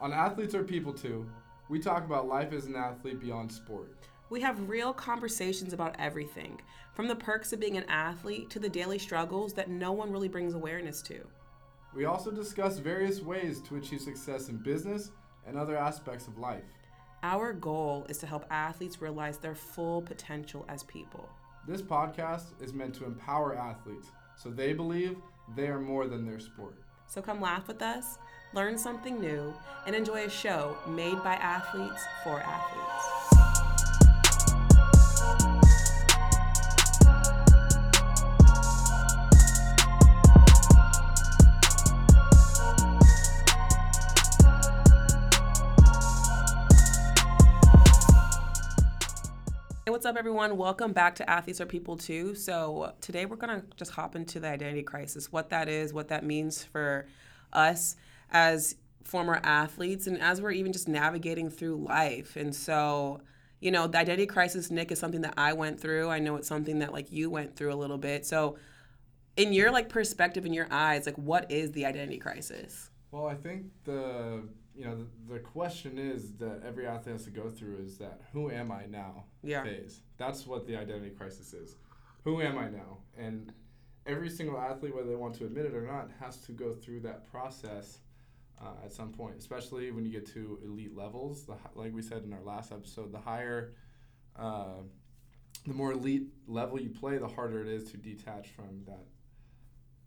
On Athletes Are People Too, we talk about life as an athlete beyond sport. We have real conversations about everything, from the perks of being an athlete to the daily struggles that no one really brings awareness to. We also discuss various ways to achieve success in business and other aspects of life. Our goal is to help athletes realize their full potential as people. This podcast is meant to empower athletes so they believe they are more than their sport. So come laugh with us, learn something new, and enjoy a show made by athletes for athletes. Hey, what's up, everyone? Welcome back to Athletes Are People Too. So, today we're going to just hop into the identity crisis what that is, what that means for us as former athletes, and as we're even just navigating through life. And so, you know, the identity crisis, Nick, is something that I went through. I know it's something that like you went through a little bit. So, in your like perspective, in your eyes, like what is the identity crisis? Well, I think the you know the, the question is that every athlete has to go through is that who am I now Yeah. phase. That's what the identity crisis is. Who am I now? And every single athlete, whether they want to admit it or not, has to go through that process uh, at some point. Especially when you get to elite levels, the, like we said in our last episode, the higher, uh, the more elite level you play, the harder it is to detach from that,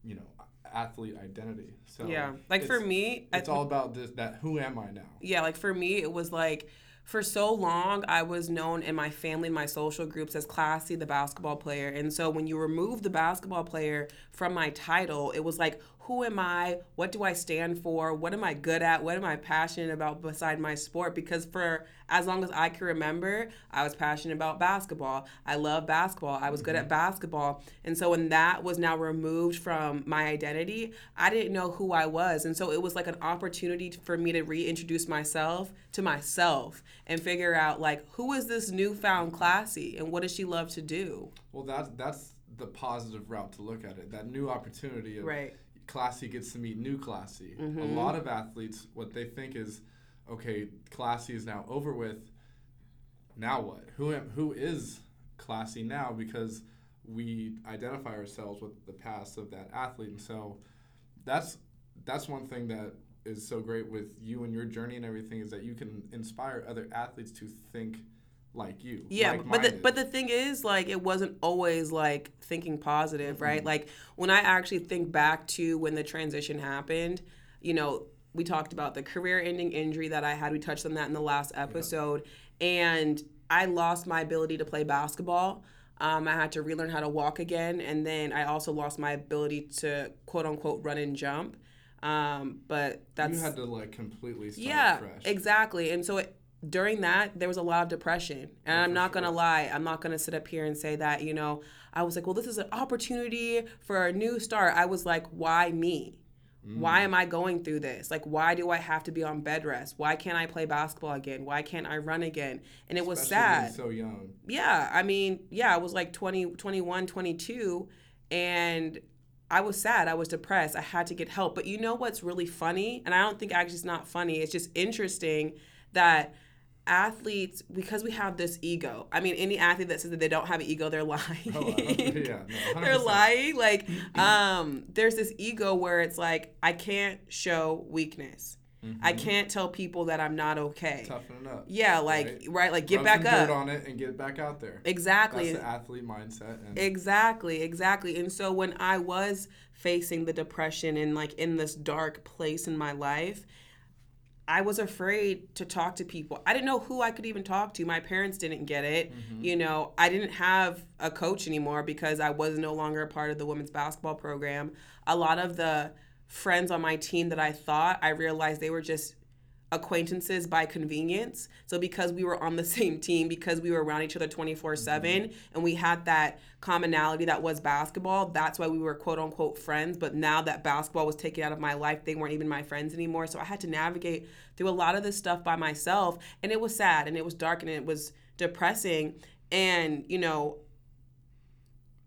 you know, athlete identity. So yeah. Like for me, it's all about this that who am I now? yeah, like for me, it was like for so long, I was known in my family, my social groups as Classy, the basketball player. And so when you remove the basketball player from my title, it was like, who am I? What do I stand for? What am I good at? What am I passionate about beside my sport? Because for as long as I can remember, I was passionate about basketball. I love basketball. I was good at mm-hmm. basketball. And so when that was now removed from my identity, I didn't know who I was. And so it was like an opportunity for me to reintroduce myself to myself and figure out like who is this newfound classy and what does she love to do? Well, that's that's the positive route to look at it. That new opportunity of Right. Classy gets to meet new classy. A Mhm. lot of athletes, what they think is, okay, classy is now over with. Now what? Who am, who is classy now? Because we identify ourselves with the past of that athlete, and so that's that's one thing that is so great with you and your journey and everything is that you can inspire other athletes to think like you. Yeah, but the but the thing is, like, it wasn't always like thinking positive, Mm-hmm. right? Like when I actually think back to when the transition happened, you know, we talked about the career-ending injury that I had. We touched on that in the last episode, and I lost my ability to play basketball. Um, I had to relearn how to walk again, and then I also lost my ability to quote unquote run and jump. Um, but that's you had to like completely start yeah, fresh. exactly. And so it, during that, there was a lot of depression. And I'm not going to lie. I'm not going to sit up here and say that, you know, I was like, well, this is an opportunity for a new start. I was like, why me? Mm. Why am I going through this? Like, why do I have to be on bed rest? Why can't I play basketball again? Why can't I run again? And it was Especially being sad So young. yeah i mean yeah i was like 20 21 22 and i was sad i was depressed i had to get help but you know what's really funny and i don't think actually it's not funny it's just interesting that athletes because we have this ego i mean any athlete that says that they don't have an ego they're lying Oh, yeah, no, they're lying like um there's this ego where it's like i can't show weakness i can't tell people that i'm not okay Toughen it up. yeah like Right. right, like get Rub back up on it and get back out there. exactly That's the athlete mindset. And Exactly, exactly. And so when I was facing the depression and like in this dark place in my life, I was afraid to talk to people. I didn't know who I could even talk to. My parents didn't get it. Mm-hmm. You know, I didn't have a coach anymore because I was no longer a part of the women's basketball program. A lot of the friends on my team that I thought, I realized they were just acquaintances by convenience. So because we were on the same team, because we were around each other 24/7 mm-hmm. and we had that commonality that was basketball, that's why we were quote unquote friends, but now that basketball was taken out of my life, they weren't even my friends anymore. So I had to navigate through a lot of this stuff by myself and it was sad and it was dark and it was depressing and, you know,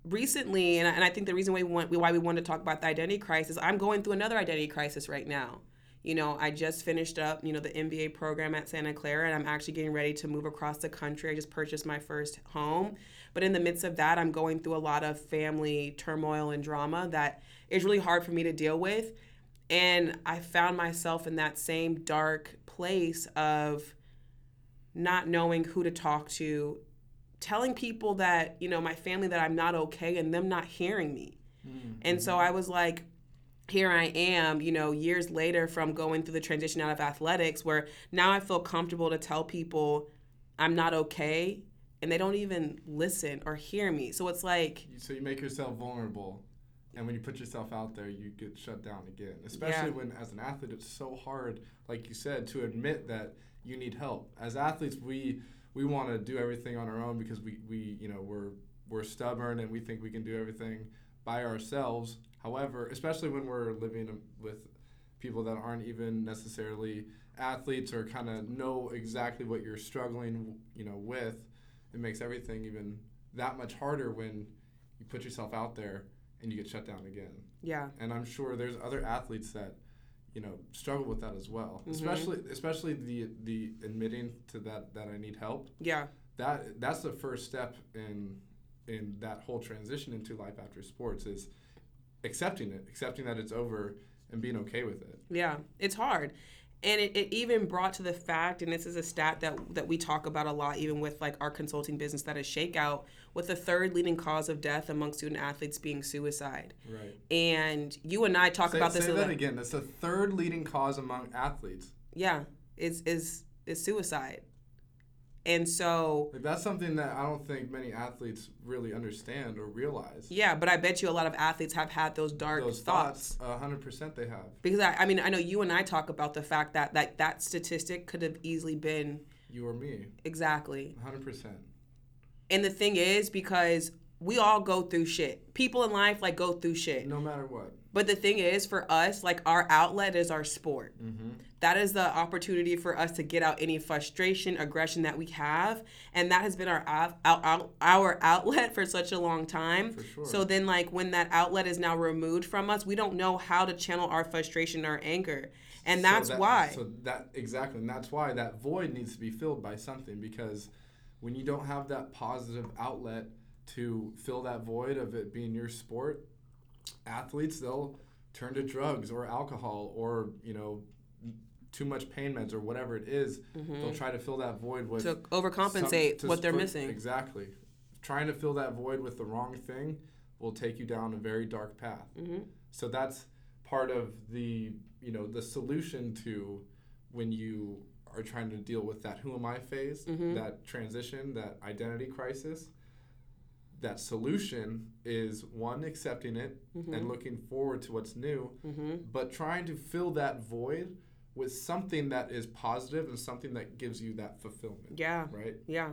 recently, and I, and I think the reason why we, want, why we wanted to talk about the identity crisis, I'm going through another identity crisis right now. You know, I just finished up, you know, the MBA program at Santa Clara and I'm actually getting ready to move across the country. I just purchased my first home. But in the midst of that, I'm going through a lot of family turmoil and drama that is really hard for me to deal with. And I found myself in that same dark place of not knowing who to talk to, telling people that, you know, my family that I'm not okay and them not hearing me. Mm-hmm. And so I was like, here I am, you know, years later from going through the transition out of athletics, where now I feel comfortable to tell people I'm not okay, and they don't even listen or hear me. So it's like. So you make yourself vulnerable, and when you put yourself out there, you get shut down again. Especially yeah. when, as an athlete, it's so hard, like you said, to admit that you need help. As athletes, we we want to do everything on our own because we, we you know we're we're stubborn and we think we can do everything by ourselves However, especially when we're living with people that aren't even necessarily athletes or kind of know exactly what you're struggling, you know, with, it makes everything even that much harder when you put yourself out there and you get shut down again. Yeah. And I'm sure there's other athletes that you know struggle with that as well mm-hmm. especially especially the the admitting to that that i need help yeah that that's the first step in in that whole transition into life after sports is accepting it, accepting that it's over and being okay with it. Yeah, it's hard. And it, it even brought to the fact, and this is a stat that, that we talk about a lot, even with like our consulting business that is Shakeout, with the third leading cause of death among student athletes being suicide. Right. And you and I talk say, about this. Say that again. That's the third leading cause among athletes. Yeah, is is is suicide. And so like that's something that I don't think many athletes really understand or realize. Yeah, but I bet you a lot of athletes have had those dark those thoughts. hundred percent, they have. Because I, I mean, I know you and I talk about the fact that that that statistic could have easily been you or me. Exactly. Hundred percent. And the thing is, because we all go through shit. People in life like go through shit. No matter what. But the thing is, for us, like our outlet is our sport. Mm-hmm. That is the opportunity for us to get out any frustration, aggression that we have, and that has been our out, out, our outlet for such a long time. For sure. So then, like when that outlet is now removed from us, we don't know how to channel our frustration, our anger, and that's so that, why. So that exactly, and that's why that void needs to be filled by something because when you don't have that positive outlet to fill that void of it being your sport athletes they'll turn to drugs or alcohol or you know too much pain meds or whatever it is, mm-hmm. they'll try to fill that void with to overcompensate some, to what they're missing. Exactly, trying to fill that void with the wrong thing will take you down a very dark path. Mm-hmm. So that's part of the you know the solution to when you are trying to deal with that who am I phase, mm-hmm. that transition, that identity crisis that solution is one accepting it mm-hmm. and looking forward to what's new mm-hmm. but trying to fill that void with something that is positive and something that gives you that fulfillment yeah. right? Yeah.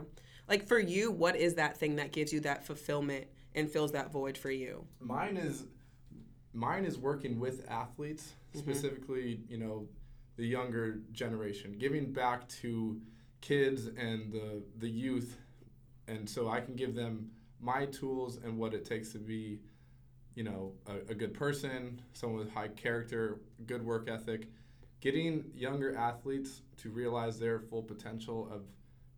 Like for you what is that thing that gives you that fulfillment and fills that void for you? Mine is mine is working with athletes mm-hmm. specifically you know the younger generation giving back to kids and the the youth. And so i can give them my tools and what it takes to be, you know, a, a good person, someone with high character, good work ethic, getting younger athletes to realize their full potential of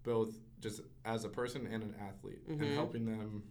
both just as a person and an athlete, mm-hmm. and helping them.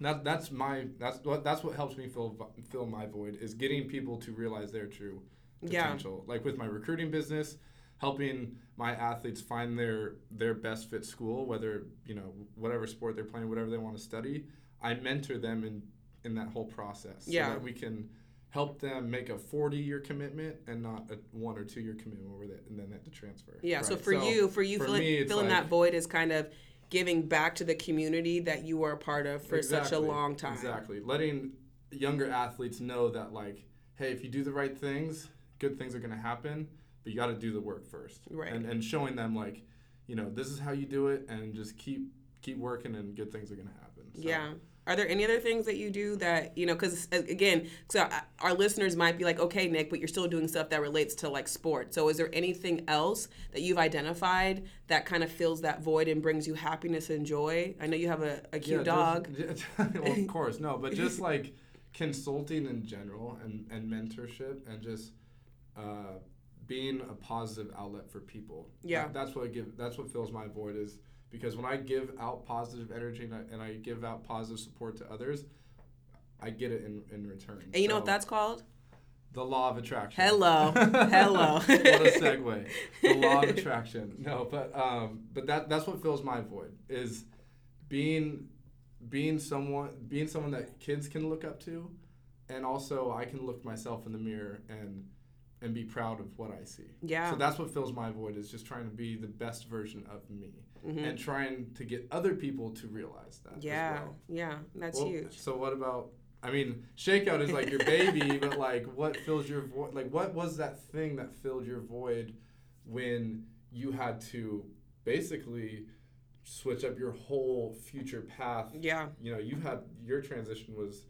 That that's my that's what that's what helps me fill fill my void is getting people to realize their true potential. Yeah. Like with my recruiting business, helping my athletes find their their best fit school, whether you know whatever sport they're playing, whatever they want to study. I mentor them in in that whole process, yeah. so that we can help them make a 40 year commitment and not a one or two year commitment where they and then they have to transfer. Yeah. Right? So for so you, for you, for filling, me, filling like, that void is kind of giving back to the community that you were a part of for exactly, such a long time. Exactly. Letting younger athletes know that like, hey, if you do the right things, good things are going to happen but you got to do the work first. Right. And and showing them like, you know, this is how you do it, and just keep keep working, and good things are gonna happen. So. Yeah. Are there any other things that you do that you know? Because again, so our listeners might be like, okay, Nick, but you're still doing stuff that relates to like sport. So is there anything else that you've identified that kind of fills that void and brings you happiness and joy? I know you have a, a cute yeah, dog. Just, well, of course, no, but just like consulting in general and and mentorship and just. Uh, being a positive outlet for people. Yeah. That- that's what I give. That's what fills my void is because when I give out positive energy and I, and I give out positive support to others, I get it in, in return. And you know what that's called? the law of attraction. Hello. Hello. what a segue. The law of attraction. No, but um, but that that's what fills my void is being being someone being someone that kids can look up to, and also I can look myself in the mirror and and be proud of what I see. Yeah. So that's what fills my void is just trying to be the best version of me Mhm. and trying to get other people to realize that. Yeah. As well. Yeah. That's Well, huge. So what about? I mean, shakeout is like your baby, but like, what fills your void? Like, what was that thing that filled your void when you had to basically switch up your whole future path? Yeah. You know, you had your transition was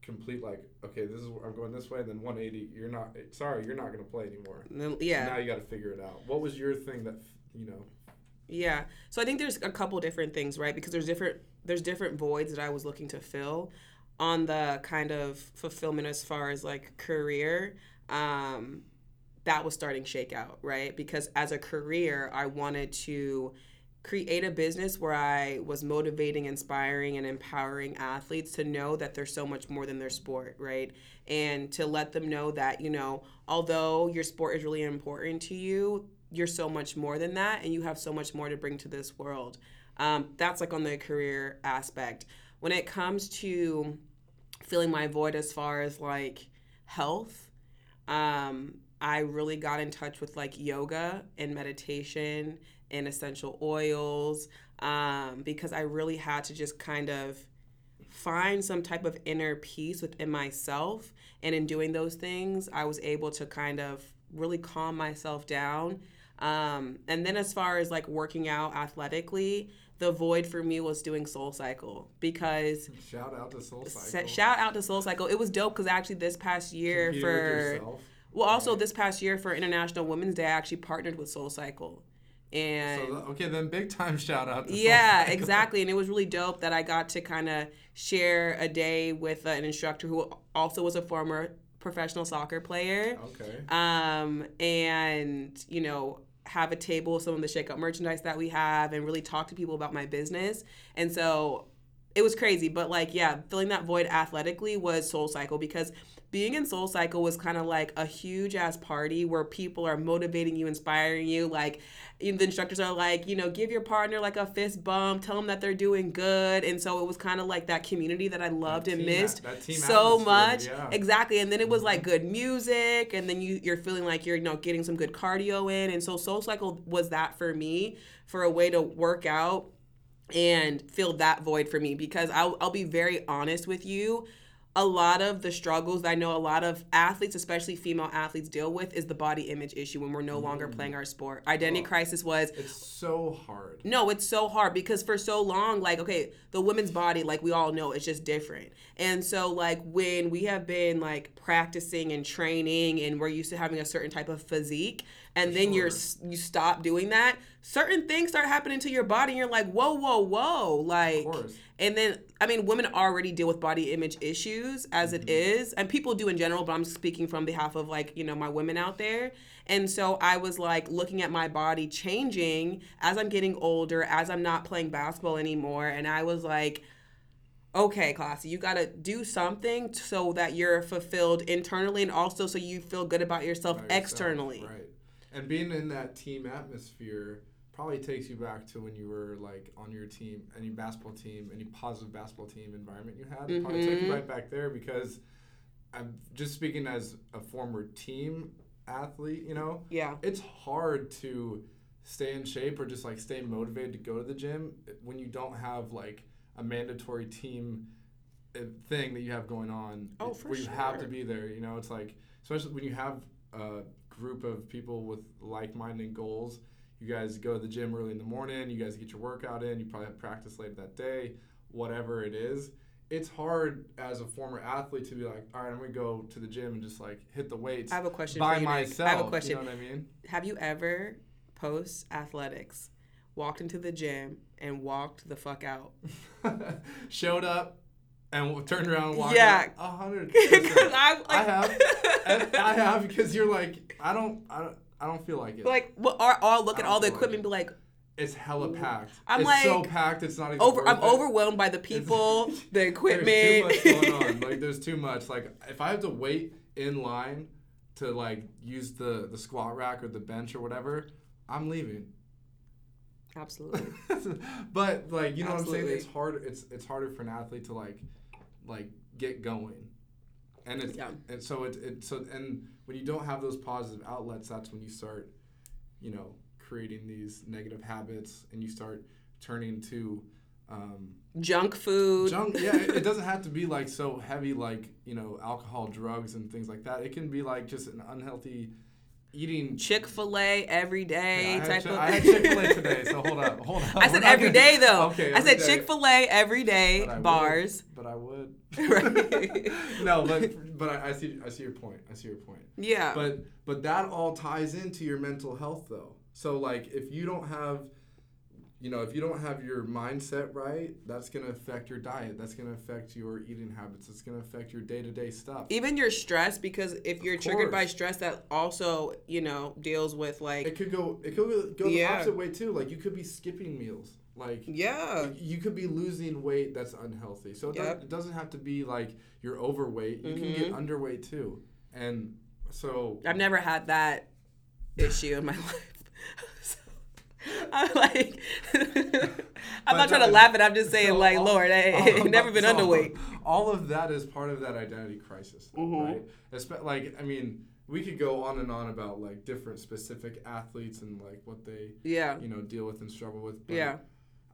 complete. Like, okay, this is where I'm going this way. and Then 180. You're not. Sorry, you're not going to play anymore. yeah Now you got to figure it out. What was your thing that you know? Yeah. So I think there's a couple different things, right? Because there's different there's different voids that I was looking to fill on the kind of fulfillment as far as like career. Um that was starting shakeout, right? Because as a career, I wanted to create a business where I was motivating, inspiring, and empowering athletes to know that they're so much more than their sport, right? And to let them know that, you know, although your sport is really important to you, you're so much more than that and you have so much more to bring to this world. Um, that's like on the career aspect. When it comes to filling my void as far as like health, um, I really got in touch with like yoga and meditation and essential oils um, because I really had to just kind of find some type of inner peace within myself. And in doing those things, I was able to kind of really calm myself down. Um, and then as far as like working out athletically, the void for me was doing Soul Cycle because Shout out to Soul Cycle. shout out to Soul Cycle. It was dope because actually this past year with for well, also this past year for International Women's Day, I actually partnered with Soul Cycle, and So, okay, then big time shout out to Soul yeah, exactly. And it was really dope that I got to kind of share a day with uh, an instructor who also was a former professional soccer player. Okay. Um, and, you know, have a table some of the Shakeout merchandise that we have and really talk to people about my business. And so it was crazy. But like, yeah, filling that void athletically was Soul Cycle because being in Soul Cycle was kind of like a huge ass party where people are motivating you, inspiring you. Like, the instructors are like, you know, give your partner like a fist bump, tell them that they're doing good. And so it was kind of like that community that I loved and team missed that so much. yeah. Exactly. And then it was mm-hmm. like good music, and then you you're feeling like you're you know getting some good cardio in. And so Soul Cycle was that for me for a way to work out and fill that void for me because I'll, I'll be very honest with you a lot of the struggles that I know a lot of athletes, especially female athletes, deal with is the body image issue when we're no longer mm. playing our sport. Identity crisis was It's so hard. no, it's so hard because for so long, like, okay, the women's body, like we all know, it's just different. And so, like, when we have been like practicing and training and we're used to having a certain type of physique, and then you're you stop doing that, certain things start happening to your body, and you're like, whoa, whoa, whoa, like. And then, I mean, women already deal with body image issues as it mm-hmm. is, and people do in general, but I'm speaking from behalf of like, you know, my women out there. And so I was like looking at my body changing as I'm getting older, as I'm not playing basketball anymore. And I was like, okay, Classy, you got to do something so that you're fulfilled internally and also so you feel good about yourself yourself, externally. Right. And being in that team atmosphere probably takes you back to when you were like on your team, any basketball team, any positive basketball team environment you had. It probably took you Mhm. right back there because I'm just speaking as a former team athlete, you know, Yeah. it's hard to stay in shape or just like stay motivated to go to the gym when you don't have like a mandatory team uh, thing that you have going on Oh, it- where you have to be there you know it's like especially when you have a group of people with like-minded goals you guys go to the gym early in the morning you guys get your workout in you probably have practice later that day whatever it is it's hard as a former athlete to be like all right i'm gonna go to the gym and just like hit the weights I have a question by for you. Myself I have a question. you know what i mean Have you ever, post athletics, walked into the gym and walked the fuck out? showed up and turned around and walked Yeah. out? A hundred. Because. I, like, I have. I have because you're like I don't I don't I don't feel like it. like, well, or, or I'll look at all the feel like equipment and be like, it's hella packed. I'm it's so like, packed. It's not even over. I'm it. overwhelmed by the people, the There's equipment. too much going on. Like there's too much. Like if I have to wait in line to like use the the squat rack or the bench or whatever, I'm leaving. Absolutely. but like you know what I'm saying? It's hard. It's it's harder for an athlete to like like get going, and it's Yeah. and so it, it so and when you don't have those positive outlets, that's when you start, you know, creating these negative habits, and you start turning to. Um, Junk food. Junk, yeah, it, it doesn't have to be like so heavy, like you know, alcohol, drugs, and things like that. It can be like just an unhealthy eating. Chick Fil A every day I had, type of. I had Chick Fil A today, so hold up, hold up. I said every gonna- day though. Okay, I said. Chick Fil A every day But I would- bars. but I would. Right. no, but but I, I see I see your point. I see your point. Yeah. But but that all ties into your mental health though. So like if you don't have you know, if you don't have your mindset right, that's going to affect your diet. That's going to affect your eating habits. It's going to affect your day-to-day stuff. Even your stress, because if you're triggered by stress, that also you know deals with like It could go it could go, the Yeah. opposite way too. Like you could be skipping meals. Like yeah. you could be losing weight that's unhealthy. So it, doesn't, it doesn't have to be like you're overweight. You can get mm-hmm. underweight too. And so I've never had that issue in my life. I'm like, I'm not trying to that- laugh, but I'm just saying, so like, all- Lord, I I've never been so underweight. All of that is part of that identity crisis, Mhm. right? Espe- like, I mean, we could go on and on about like different specific athletes and like what they, Yeah. you know, deal with and struggle with. But Yeah.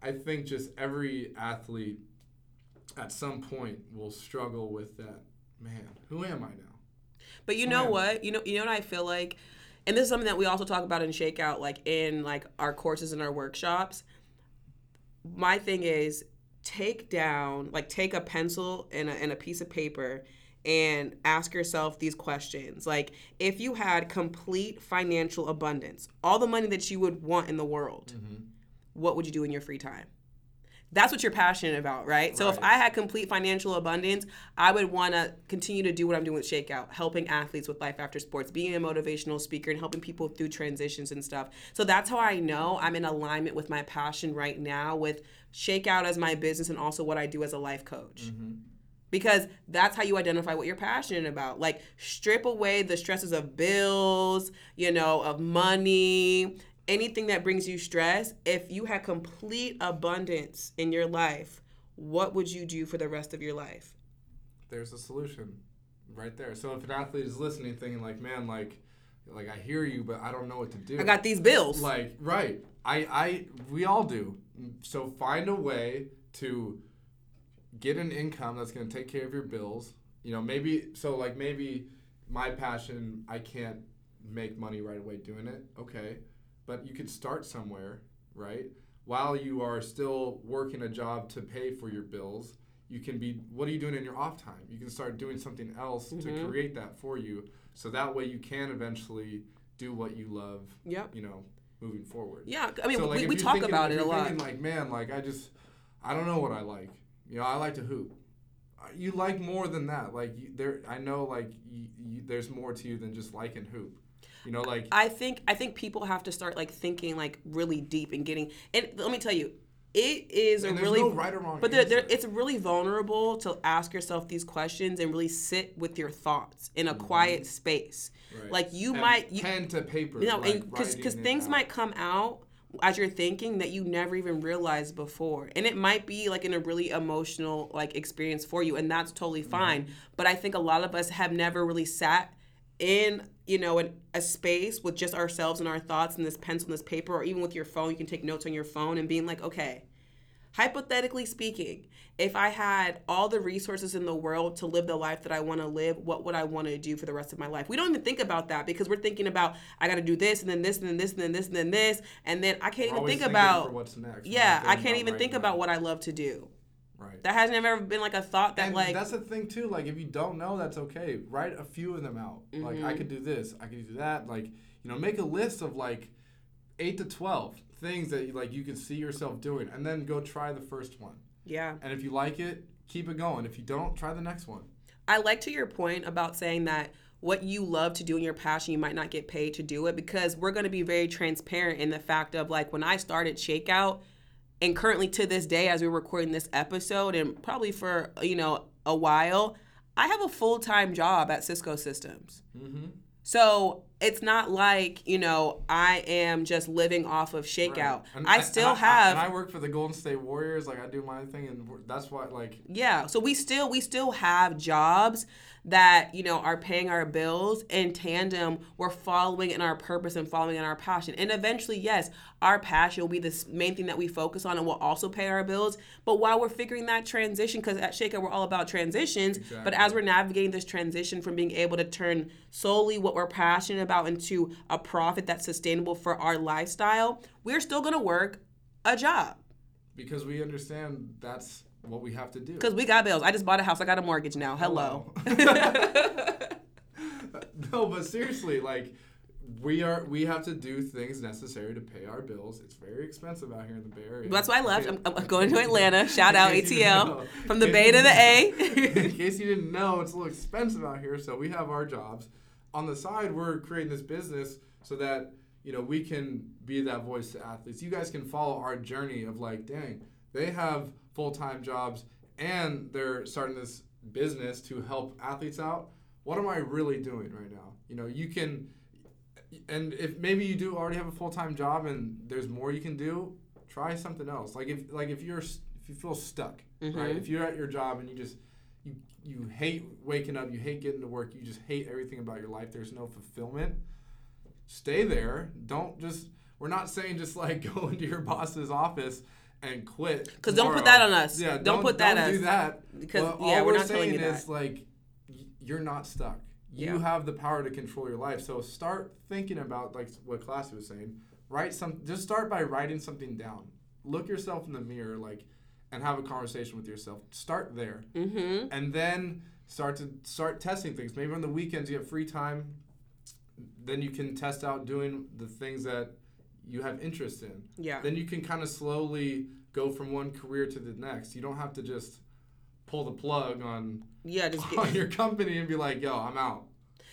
I think just every athlete at some point will struggle with that. Man, who am I now? But you know Yeah. what? You know, you know what I feel like, and this is something that we also talk about in Shakeout, like in like our courses and our workshops. My thing is take down, like take a pencil and a, and a piece of paper and ask yourself these questions. Like if you had complete financial abundance, all the money that you would want in the world, mm-hmm. what would you do in your free time? That's what you're passionate about, right? So if I had complete financial abundance, I would want to continue to do what I'm doing with Shakeout, helping athletes with life after sports, being a motivational speaker, and helping people through transitions and stuff. So that's how I know I'm in alignment with my passion right now with Shakeout as my business and also what I do as a life coach. Mm-hmm. Because that's how you identify what you're passionate about. Like, strip away the stresses of bills, you know, of money, anything that brings you stress. If you had complete abundance in your life, what would you do for the rest of your life? There's a solution right there. So if an athlete is listening, thinking like, man, like, like I hear you, but I don't know what to do. I got these bills. Like, right. I, I, we all do. So find a way to get an income that's going to take care of your bills. You know, maybe, so like maybe my passion, I can't make money right away doing it. Okay. But you could start somewhere, right? While you are still working a job to pay for your bills, you can be, what are you doing in your off time? You can start doing something else to create that for you. So that way you can eventually do what you love, Yep. you know, moving forward. Yeah, I mean, So, like, we, we talk thinking- about it a lot. Thinking like, man, like I just, I don't know what I like. You know, I like to hoop. Uh, You like more than that. Like you, there, I know, like you, you, there's more to you than just liking hoop. You know, like I think I think people have to start like thinking like really deep and getting. And let me tell you, it is a and there's really no right or wrong. But there, there, answer. it's really vulnerable to ask yourself these questions and really sit with your thoughts in a quiet space. Mm-hmm. Right. Like you And might, you, pen to paper. you know, like, because it things out. might come out as you're thinking that you never even realized before, and it might be like in a really emotional like experience for you, and that's totally Mm-hmm. fine. But I think a lot of us have never really sat in you know in a space with just ourselves and our thoughts and this pencil and this paper or even with your phone you can take notes on your phone and being like okay hypothetically speaking if i had all the resources in the world to live the life that i want to live what would i want to do for the rest of my life we don't even think about that because we're thinking about i got to do this and then this and then this and then this and then this and then i can't We're even think about what's next. Yeah i can't even right think now. about what i love to do Right. that hasn't ever been like a thought that and like that's the thing too. Like if you don't know, that's okay. Write a few of them out. Like Mm-hmm. I could do this. I could do that. Like you know, make a list of like eight to twelve things that you, like you can see yourself doing, and then go try the first one. yeah And if you like it, keep it going. If you don't, try the next one. I like to your point about saying that what you love to do in your passion, you might not get paid to do it because we're going to be very transparent in the fact of like when I started Shakeout, and currently to this day, as we're recording this episode, and probably for you know a while, I have a full time job at Cisco Systems. Mm-hmm. So it's not like you know I am just living off of Shakeout. And I still I- have. and I work for the Golden State Warriors. Like I do my thing, and that's why. Like Yeah. So we still we still have jobs that, you know, are paying our bills in tandem. We're following in our purpose and following in our passion. And eventually, yes, our passion will be the main thing that we focus on and will also pay our bills. But while we're figuring that transition, because at Shakeout we're all about transitions, but as we're navigating this transition from being able to turn solely what we're passionate about into a profit that's sustainable for our lifestyle, we're still gonna work a job. because we understand that's what we have to do. Because we got bills. I just bought a house. I got a mortgage now. Hello. no, but seriously, like we are, we have to do things necessary to pay our bills. It's very expensive out here in the Bay Area. That's why I left. I'm, I'm going to Atlanta. Shout out in case you didn't ATL from the Bay to the A. in case you didn't know, it's a little expensive out here. So we have our jobs. On the side, we're creating this business so that you know we can be that voice to athletes. You guys can follow our journey of like, dang, they have full time jobs and they're starting this business to help athletes out. What am I really doing right now? You know, you can, and if maybe you do already have a full time job and there's more you can do, try something else. Like if like if you're if you feel stuck, right? Mhm. If you're at your job and you just you you hate waking up, you hate getting to work, you just hate everything about your life. There's no fulfillment. Stay there. Don't just. We're not saying just like go into your boss's office and quit. Because don't put that on us. Yeah, Don't don't, put that don't as- do that. because, Well, yeah, all we're we're not saying you is that. like you're not stuck. You Yeah. have the power to control your life. So start thinking about like what Classy was saying. Write some. Just start by writing something down. Look yourself in the mirror, like, and have a conversation with yourself. Start there, Mm-hmm. and then start to start testing things. Maybe on the weekends you have free time. Then you can test out doing the things that you have interest in Yeah. then you can kind of slowly go from one career to the next. You don't have to just pull the plug on, Yeah. Just on get, your company and be like, "Yo, I'm out."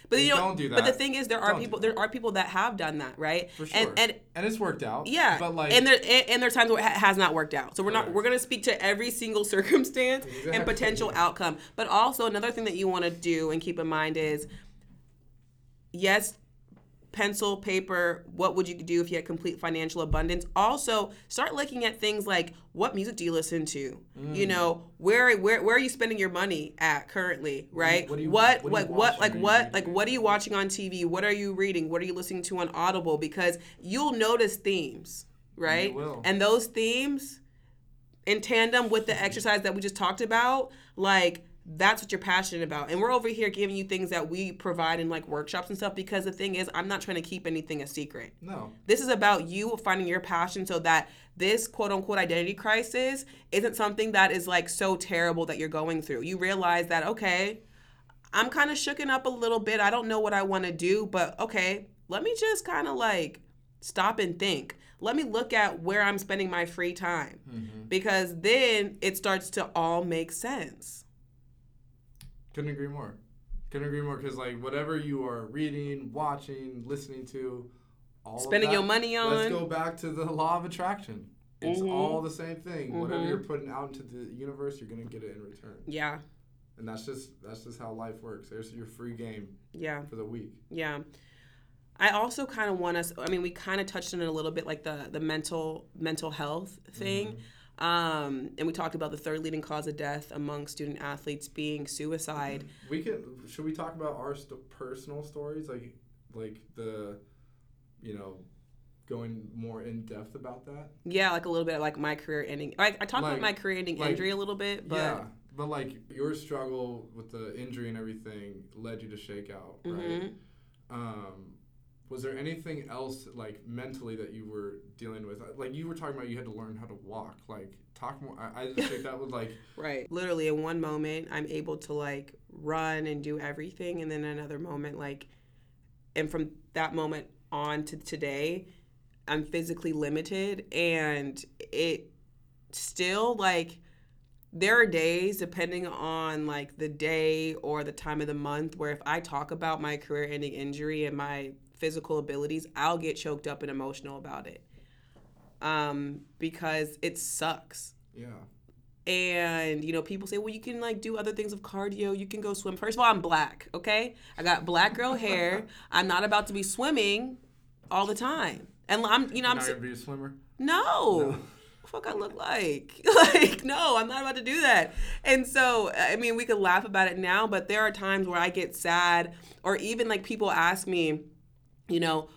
but you know, don't do that. But the thing is, there are Don't people. that. There are people that have done that, right? For sure. And and And it's worked out. yeah, But like, and there and, and there's times where it has not worked out. So we're not we're gonna speak to every single circumstance and potential outcome. But also another thing that you want to do and keep in mind is, yes, pencil, paper. What would you do if you had complete financial abundance? Also, start looking at things like what music do you listen to? You Mm. know, where where where are you spending your money at currently? Right? what you- what what like what like what like what are you watching on TV? What are you reading? What are you listening to on Audible? Because you'll notice themes, right? will. And those themes, in tandem with the exercise that we just talked about, like that's what you're passionate about. And we're over here giving you things that we provide in like workshops and stuff because the thing is, I'm not trying to keep anything a secret. no, This is about you finding your passion so that this quote unquote identity crisis isn't something that is like so terrible that you're going through. You realize that, okay, I'm kind of shooken up a little bit. I don't know what I want to do, but okay, let me just kind of like stop and think. Let me look at where I'm spending my free time mm-hmm. because then it starts to all make sense. Couldn't agree more. Couldn't agree more because like whatever you are reading, watching, listening to, all Spending that, your money on. Let's go back to the law of attraction. It's Mhm. all the same thing. Whatever Mhm. you're putting out into the universe, you're gonna get it in return. Yeah, And that's just that's just how life works. There's your free game yeah. for the week. Yeah. I also kind of want us I mean we kind of touched on it a little bit like the the mental mental health thing. Um, and we talked about the third leading cause of death among student athletes being suicide. We can. Should we talk about our st- personal stories, like like the, you know, going more in depth about that? Yeah, like a little bit like my career ending. I, I talked about my career ending like- injury a little bit, but yeah, but like your struggle with the injury and everything led you to shake out, right? Mhm. Um, was there anything else like mentally that you were dealing with? Uh, like you were talking about, you had to learn how to walk. Like talk more. I, I just think that was like right. Literally in one moment I'm able to like run and do everything and then another moment like and from that moment on to today I'm physically limited and it still like there are days depending on like the day or the time of the month where if I talk about my career ending injury and my physical abilities, I'll get choked up and emotional about it. Um, because it sucks. Yeah. And you know, people say, well, you can like do other things of cardio. You can go swim. First of all, I'm black. Okay, I got black girl hair. I'm not about to be swimming all the time. And I'm, you know, I'm Not be a swimmer. no. No. Fuck I look like? like, no, I'm not about to do that. And so, I mean, we could laugh about it now, but there are times where I get sad, or even like people ask me, you know,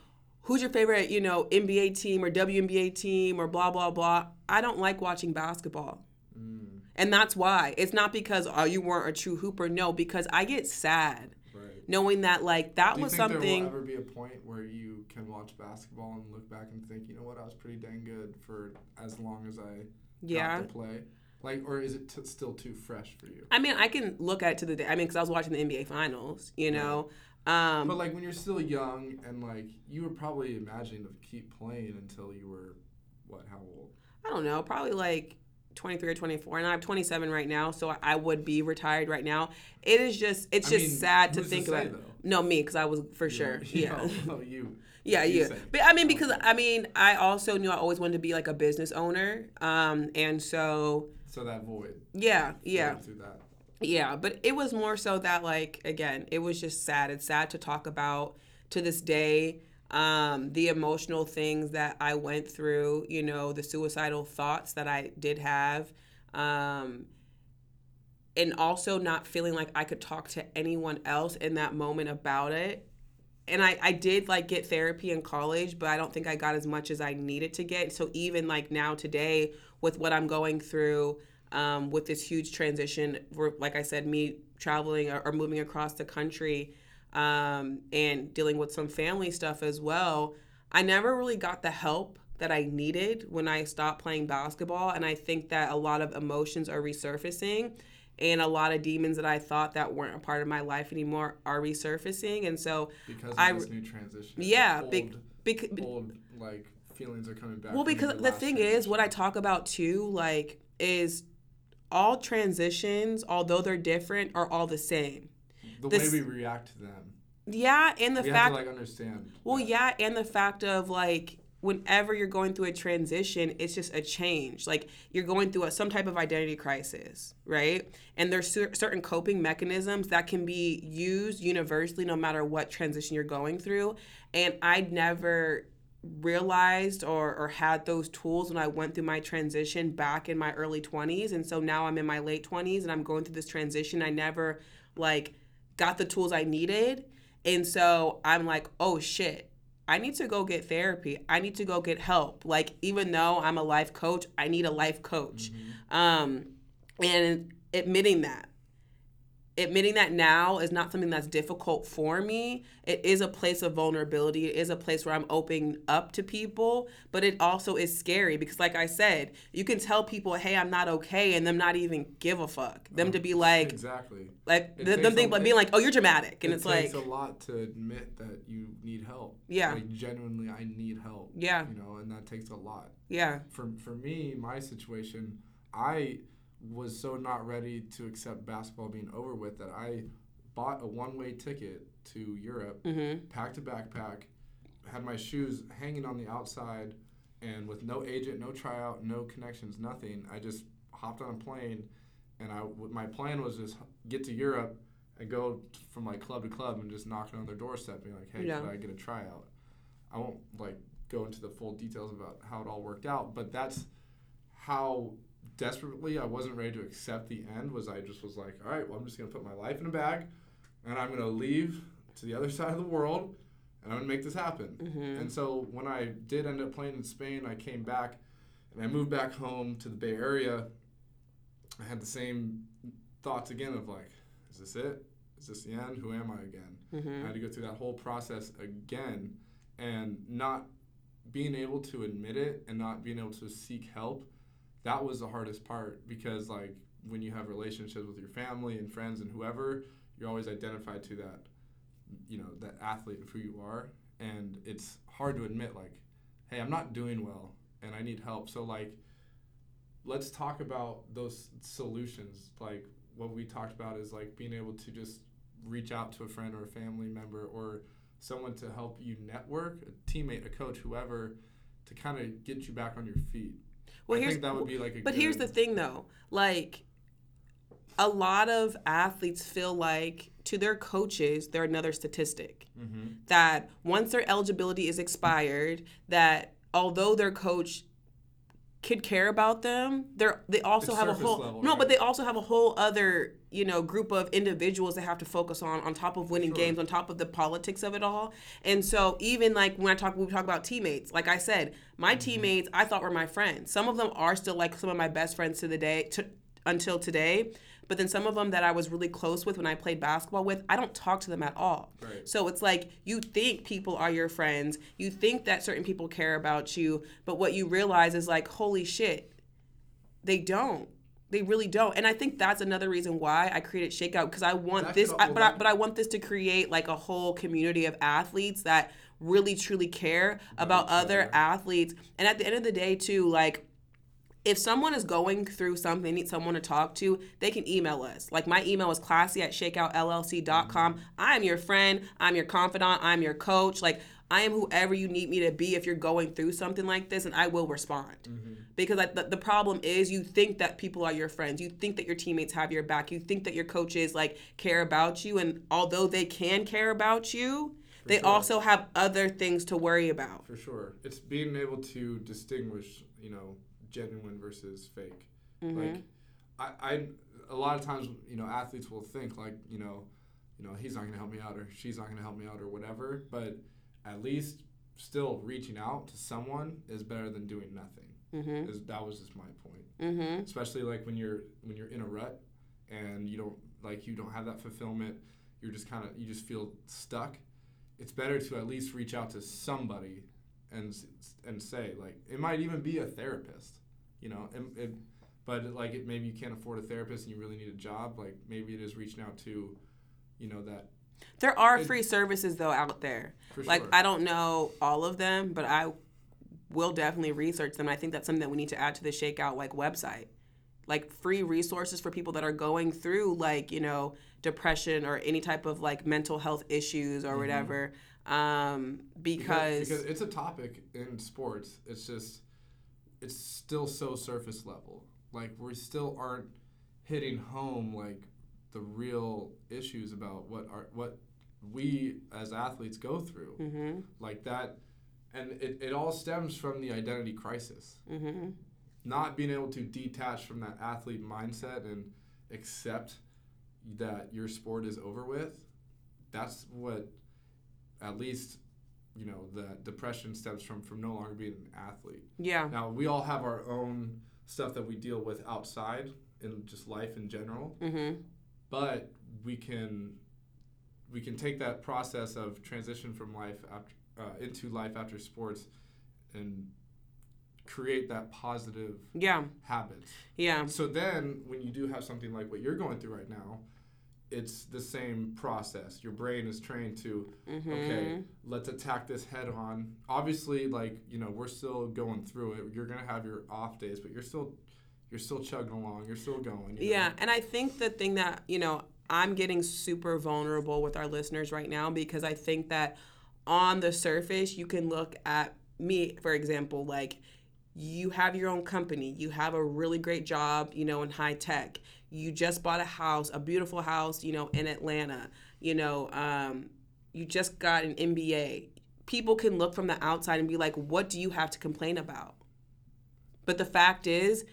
who's your favorite, you know, NBA team or WNBA team or blah, blah, blah. I don't like watching basketball. Mm, And that's why. It's not because, oh, you weren't a true hooper. No, because I get sad right. knowing that, like, that Do you was think something. there will ever be a point where you can watch basketball and look back and think, you know what, I was pretty dang good for as long as I yeah. got to play? Like, or is it t- still too fresh for you? I mean, I can look at it to the day. I mean, because I was watching the NBA finals, you know. Um, But like when you're still young and like you were probably imagining to keep playing until you were what? How old? I don't know, probably like 23 or 24. And I'm 27 right now, so I would be retired right now. It is just, it's I just mean, sad to think say, about. No, me, because I was for You sure. Yeah. No, you. Yeah, You yeah. But I mean, because I mean, I also knew I always wanted to be like a business owner. Um, and so, So that void. yeah, yeah. Yeah, but it was more so that like again, it was just sad. It's sad to talk about to this day. Um, the emotional things that I went through, you know, the suicidal thoughts that I did have, um, and also not feeling like I could talk to anyone else in that moment about it. And I, I did like get therapy in college, but I don't think I got as much as I needed to get. So even like now today, with what I'm going through, um, with this huge transition, like I said, me traveling or, or moving across the country um, and dealing with some family stuff as well, I never really got the help that I needed when I stopped playing basketball. And I think that a lot of emotions are resurfacing and a lot of demons that I thought that weren't a part of my life anymore are resurfacing. And so, Because of I- this new transition. yeah, Old, bec- old like feelings are coming back. well, because the thing is, what I talk about too, like, is all transitions, although they're different, are all the same. the this- way we react to them. Yeah, and the we fact have to like understand. Well, that. yeah, and the fact of like whenever you're going through a transition, it's just a change. Like you're going through a, some type of identity crisis, right? And there's cer- certain coping mechanisms that can be used universally no matter what transition you're going through. And I never realized or, or had those tools when I went through my transition back in my early 20s. And so now I'm in my late 20s and I'm going through this transition. I never like got the tools I needed. And so I'm like, oh shit, I need to go get therapy. I need to go get help. Like, even though I'm a life coach, I need a life coach. Um, and admitting that. Admitting that now is not something that's difficult for me. It is a place of vulnerability. It is a place where I'm opening up to people, but it also is scary because, like I said, you can tell people, "Hey, I'm not okay," and them not even give a fuck. Them uh-huh. to be like, exactly. like It them think, a- being like, "Oh, you're dramatic," and it it's like, takes a lot to admit that you need help. Yeah. Like genuinely, I need help. Yeah. You know, and that takes a lot. yeah, For for me, my situation, I was so not ready to accept basketball being over with that I bought a one way ticket to Europe, mm-hmm. packed a backpack, had my shoes hanging on the outside, and with no agent, no tryout, no connections, nothing. I just hopped on a plane, and I, my plan was just get to Europe and go from like club to club and just knocking on their doorstep, being like, "Hey, Yeah. could I get a tryout?" I won't like go into the full details about how it all worked out, but that's how desperately I wasn't ready to accept the end. Was I just was like, "All right, well, I'm just gonna put my life in a bag, and I'm gonna leave to the other side of the world." And I'm gonna make this happen. Mm-hmm. And so when I did end up playing in Spain, I came back and I moved back home to the Bay Area. I had the same thoughts again of like, is this it? Is this the end? Who am I again? I Mm-hmm. had to go through that whole process again and not being able to admit it and not being able to seek help. That was the hardest part because like when you have relationships with your family and friends and whoever, you're always identified to that you know that athlete of who you are and it's hard to admit like hey i'm not doing well and i need help so like let's talk about those solutions. Like what we talked about is like being able to just reach out to a friend or a family member or someone to help you network, a teammate, a coach, whoever, to kind of get you back on your feet. Well, I here's think that would be like a But here's the thing though. Like a lot of athletes feel like to their coaches they're another statistic. Mhm. That once their eligibility is expired, that although their coach could care about them, they're they also It's have a whole level, no, right? but they also have a whole other you know group of individuals they have to focus on on top of winning Sure. games, on top of the politics of it all. And so even like when I talk, when we talk about teammates. Like I said, my Mm-hmm. teammates I thought were my friends. Some of them are still like some of my best friends to the day to until today. But then some of them that I was really close with when I played basketball with, I don't talk to them at all. Right. So it's like you think people are your friends, you think that certain people care about you, but what you realize is like, holy shit, they don't. They really don't. And I think that's another reason why I created Shakeout because I want this, I, but, I, but I want this to create like a whole community of athletes that really truly care about other. athletes. And at the end of the day, too, like if someone is going through something, they need someone to talk to, they can email us. Like my email is classy at shakeoutllc.com. I am your friend. I'm your confidant. I'm your coach. Like I am whoever you need me to be if you're going through something like this, and I will respond. Mm-hmm. Because like, the, the problem is you think that people are your friends. You think that your teammates have your back. You think that your coaches like care about you. And although they can care about you, they sure. also have other things to worry about. For sure. It's being able to distinguish, you know, genuine versus fake. Like, I, I, a lot of times, you know, athletes will think like, you know, you know, he's not going to help me out or she's not going to help me out or whatever. But at least still reaching out to someone is better than doing nothing. Mm-hmm. Is that was just my point. Mm-hmm. Especially like when you're when you're in a rut and you don't like you don't have that fulfillment. You're just kind of you just feel stuck. It's better to at least reach out to somebody and and say like it might even be a therapist, you know. And it, but like it, maybe you can't afford a therapist and you really need a job. Like maybe it is reaching out to, you know, that There are free services though out there. Like. I don't know all of them, but I will definitely research them. I think that's something that we need to add to the Shakeout like website. Like free resources for people that are going through like, you know, depression or any type of like mental health issues or whatever. Um, because, because it's a topic in sports. It's just it's still so surface level. Like we still aren't hitting home like the real issues about what our what we as athletes go through. mm-hmm, Like that and it, it all stems from the identity crisis. mm-hmm, Not being able to detach from that athlete mindset and accept that your sport is over with. That's what at least you know that depression stems from from no longer being an athlete. yeah, Now we all have our own stuff that we deal with outside in just life in general, mm-hmm, but we can we can take that process of transition from life after uh, into life after sports and create that positive yeah, habits. yeah, So then when you do have something like what you're going through right now, it's the same process. Your brain is trained to mm-hmm. okay, let's attack this head on. Obviously, like you know, we're still going through it. You're gonna have your off days, but you're still you're still chugging along. You're still going. you know? Yeah, and I think the thing that, you know, I'm getting super vulnerable with our listeners right now because I think that on the surface, you can look at me, for example, like you have your own company, you have a really great job, you know, in high tech. You just bought a house, a beautiful house, you know, in Atlanta. You know, um, you just got an MBA. People can look from the outside and be like, what do you have to complain about? But the fact is,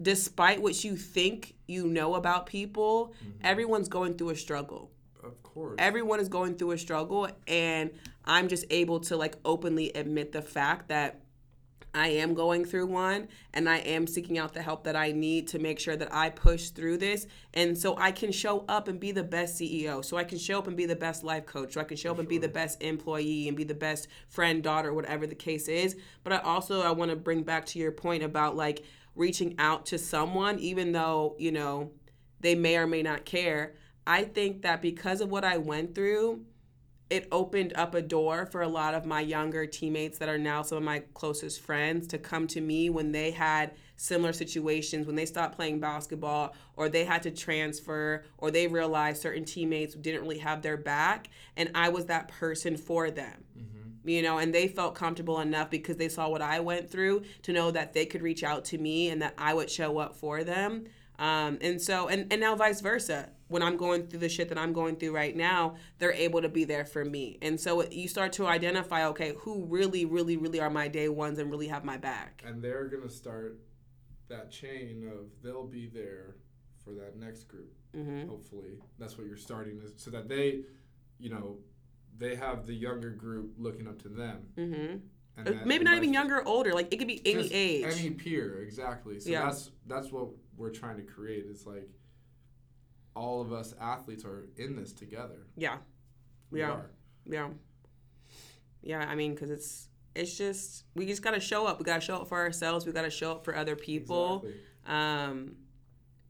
despite what you think you know about people, everyone's going through a struggle. Of course. Everyone is going through a struggle, and I'm just able to like openly admit the fact that I am going through one and I am seeking out the help that I need to make sure that I push through this. And so I can show up and be the best CEO. So I can show up and be the best life coach. So I can show up and be the best employee and be the best friend, daughter, whatever the case is. But I also I want to bring back to your point about like reaching out to someone, even though, you know, they may or may not care. I think that because of what I went through, it opened up a door for a lot of my younger teammates that are now some of my closest friends to come to me when they had similar situations when they stopped playing basketball or they had to transfer or they realized certain teammates didn't really have their back and I was that person for them. Mm-hmm. You know, and they felt comfortable enough because they saw what I went through to know that they could reach out to me and that I would show up for them. Um, and so, and, and now vice versa. When I'm going through the shit that I'm going through right now, they're able to be there for me. And so you start to identify, okay, who really, really, really are my day ones and really have my back. And they're going to start that chain of they'll be there for that next group. Mm-hmm. Hopefully, that's what you're starting to, so that they, you know, they have the younger group looking up to them. Mm-hmm. Uh, maybe not even younger or older. Like it could be any age. Any peer, exactly. So yeah. that's that's what we're trying to create. It's like all of us athletes are in this together. Yeah, we, are. are. Yeah, yeah. I mean, because it's it's just we just gotta show up. We gotta show up for ourselves. We gotta show up for other people. Exactly. Um,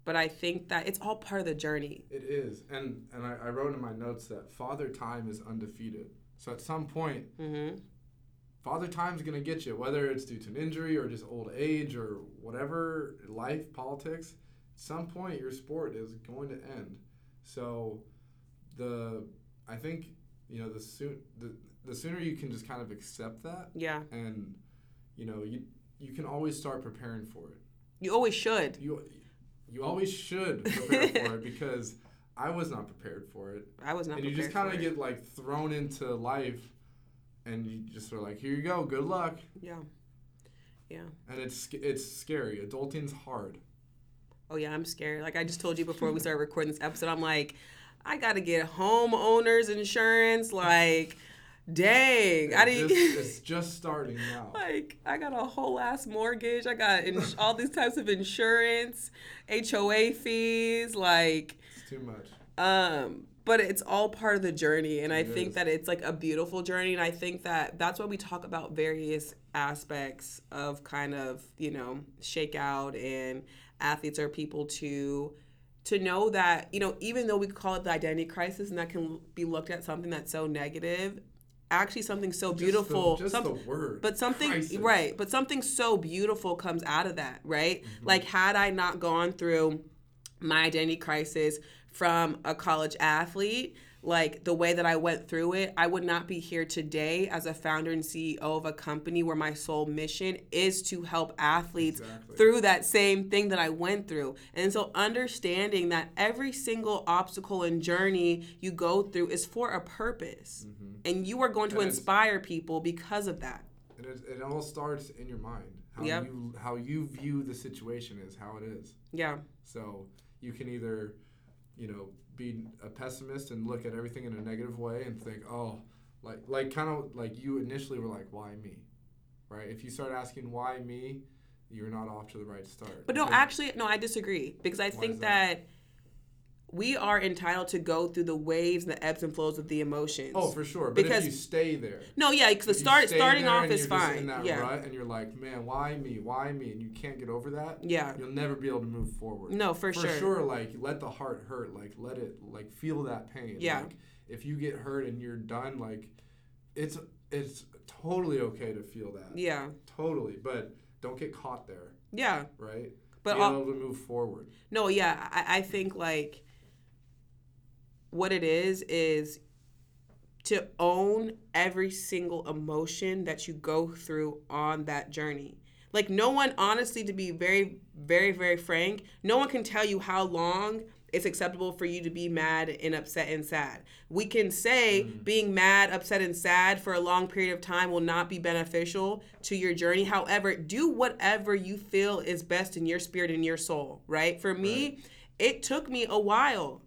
but I think that it's all part of the journey. It is, and and I, I wrote in my notes that Father Time is undefeated. So at some point, mm-hmm. Father Time's gonna get you, whether it's due to an injury or just old age or whatever, life, politics. Some point, your sport is going to end. So, the I think you know the soon the the sooner you can just kind of accept that. Yeah. And you know, you you can always start preparing for it. You always should. You you always should prepare for it because I was not prepared for it. I was not. And you just kind of get like thrown into life, and you just are like, "Here you go, good luck." Yeah. Yeah. And it's it's scary. Adulting's hard. Oh yeah, I'm scared. Like I just told you before we started recording this episode, I'm like, I gotta get homeowners insurance. Like Dang, I didn't. Just, it's just starting now. like I got a whole ass mortgage. I got ins- all these types of insurance, HOA fees. Like it's too much. Um, but it's all part of the journey, and I think that it's like a beautiful journey. And I think that that's why we talk about various aspects of kind of you know shakeout and athletes are people to to know that you know even though we call it the identity crisis and that can be looked at something that's so negative actually something so beautiful just, the, just some, the word but something crisis. right but something so beautiful comes out of that right mm-hmm. like had i not gone through my identity crisis from a college athlete like the way that I went through it, I would not be here today as a founder and CEO of a company where my sole mission is to help athletes exactly. through that same thing that I went through. And so understanding that every single obstacle and journey you go through is for a purpose. Mm-hmm. And you are going to and inspire people because of that. And it, it all starts in your mind. How yep. you how you view the situation is how it is. Yeah. So you can either, you know, be a pessimist and look at everything in a negative way and think, oh, like like kind of like you initially were like, why me, right? If you start asking why me, you're not off to the right start. But no, actually, no, I disagree because I think that? that we are entitled to go through the waves and the ebbs and flows of the emotions. Oh, for sure. But because, if you stay there. No, yeah, because the start starting off is fine. yeah. Rut and you're like, man, why me? Why me? And you can't get over that. Yeah. You'll never be able to move forward. No, for, for sure. For sure, like let the heart hurt. Like let it like feel that pain. Yeah. Like, if you get hurt and you're done, like it's it's totally okay to feel that. Yeah. Totally, but don't get caught there. Yeah. Right. But be able to move forward. No, yeah, I, I think like what it is is to own every single emotion that you go through on that journey. Like no one honestly to be very very very frank, no one can tell you how long it's acceptable for you to be mad and upset and sad. We can say mm-hmm. being mad, upset, and sad for a long period of time will not be beneficial to your journey. However, do whatever you feel is best in your spirit and your soul, right? For me, right. it took me a while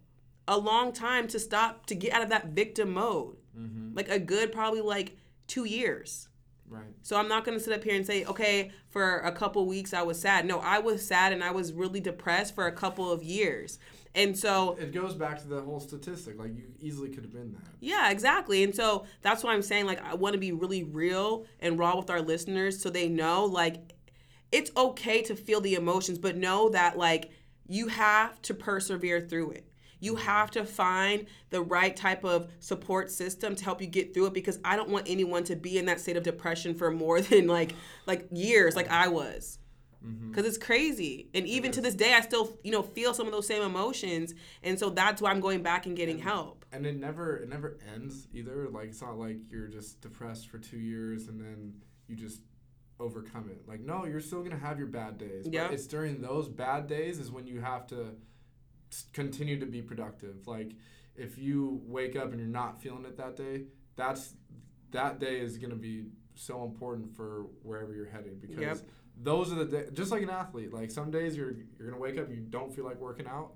a long time to stop to get out of that victim mode. Mm-hmm. Like a good probably like two years. Right. So I'm not gonna sit up here and say, okay, for a couple weeks I was sad. No, I was sad and I was really depressed for a couple of years. And so it goes back to the whole statistic. Like you easily could have been that. Yeah, exactly. And so that's why I'm saying like I want to be really real and raw with our listeners so they know like it's okay to feel the emotions, but know that like you have to persevere through it You have to find the right type of support system to help you get through it because I don't want anyone to be in that state of depression for more than like like years like I was. Mm-hmm. Because it's crazy, and even to this day, I still, you know, feel some of those same emotions, and so that's why I'm going back and getting help. and it never it never ends either. Like it's not like you're just depressed for two years and then you just overcome it. Like no you're still gonna have your bad days. But Yeah. it's during those bad days is when you have to continue to be productive. Like if you wake up and you're not feeling it that day that's that day is gonna be so important for wherever you're headed because Yep. those are the days just like an athlete like some days you're you're gonna wake up and you don't feel like working out.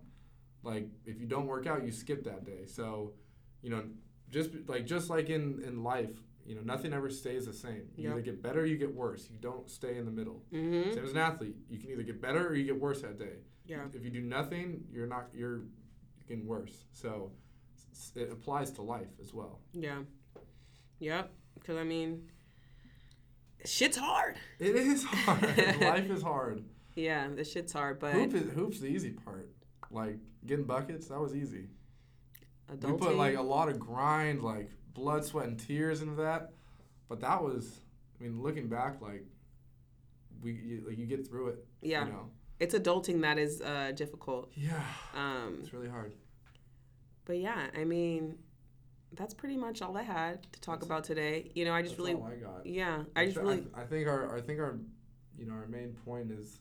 Like if you don't work out you skip that day. So you know just like just like in in life you know nothing ever stays the same you Yep. either get better or you get worse you don't stay in the middle Mm-hmm. same as an athlete you can either get better or you get worse that day Yeah. if you do nothing you're not you're getting worse so it applies to life as well Yeah. Yep. Because I mean, shit's hard. it is hard life is hard Yeah, the shit's hard, but hoop is hoops the easy part like getting buckets that was easy adulting. we put like a lot of grind, like blood, sweat, and tears into that. But that was, I mean, looking back, like we you, like you get through it. yeah, You know. it's adulting that is uh, difficult. Yeah. Um, It's really hard. but yeah, I mean, that's pretty much all I had to talk That's- about today. You know, I just That's really, all I got. yeah, I just I, really, I think our I think our you know our main point is,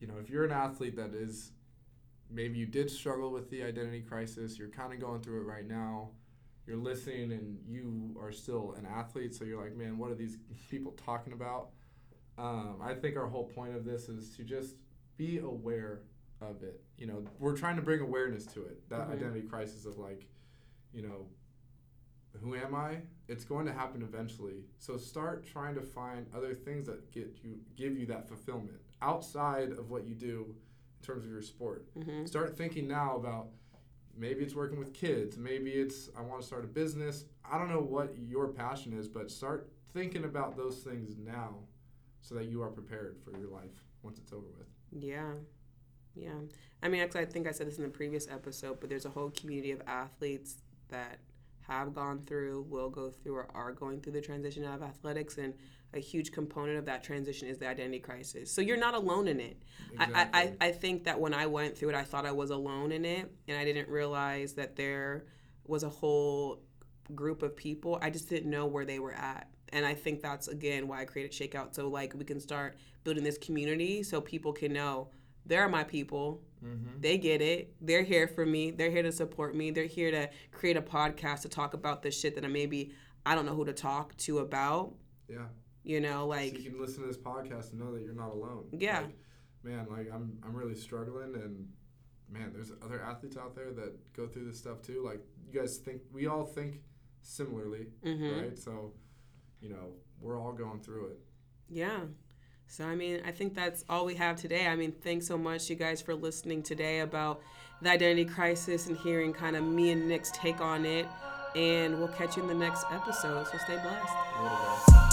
you know, if you're an athlete that is, maybe you did struggle with the identity crisis, you're kind of going through it right now. You're listening and you are still an athlete, so you're like, man, what are these people talking about? Um, I think our whole point of this is to just be aware of it. You know, we're trying to bring awareness to it. That Mhm. identity crisis of like, you know, who am I? It's going to happen eventually. So start trying to find other things that get you give you that fulfillment outside of what you do in terms of your sport. hmm Start thinking now about maybe it's working with kids, maybe it's I want to start a business. I don't know what your passion is, but start thinking about those things now so that you are prepared for your life once it's over with. yeah, yeah. I mean, actually, I think I said this in the previous episode, but there's a whole community of athletes that have gone through, will go through, or are going through the transition out of athletics, and a huge component of that transition is the identity crisis. So you're not alone in it. I, I, I, I think that when I went through it, I thought I was alone in it, and I didn't realize that there was a whole group of people. I just didn't know where they were at. And I think that's again why I created Shakeout. So like we can start building this community so people can know they're my people. Mm-hmm. They get it. They're here for me. They're here to support me. They're here to create a podcast to talk about the shit that I maybe I don't know who to talk to about. Yeah. You know, like so you can listen to this podcast and know that you're not alone. Yeah. Like, man, like I'm I'm really struggling and man, there's other athletes out there that go through this stuff too. Like you guys think we all think similarly, mhm. right? So, you know, we're all going through it. Yeah. So, I mean, I think that's all we have today. I mean, thanks so much, you guys, for listening today about the identity crisis and hearing kind of me and Nick's take on it. And we'll catch you in the next episode. So, stay blessed.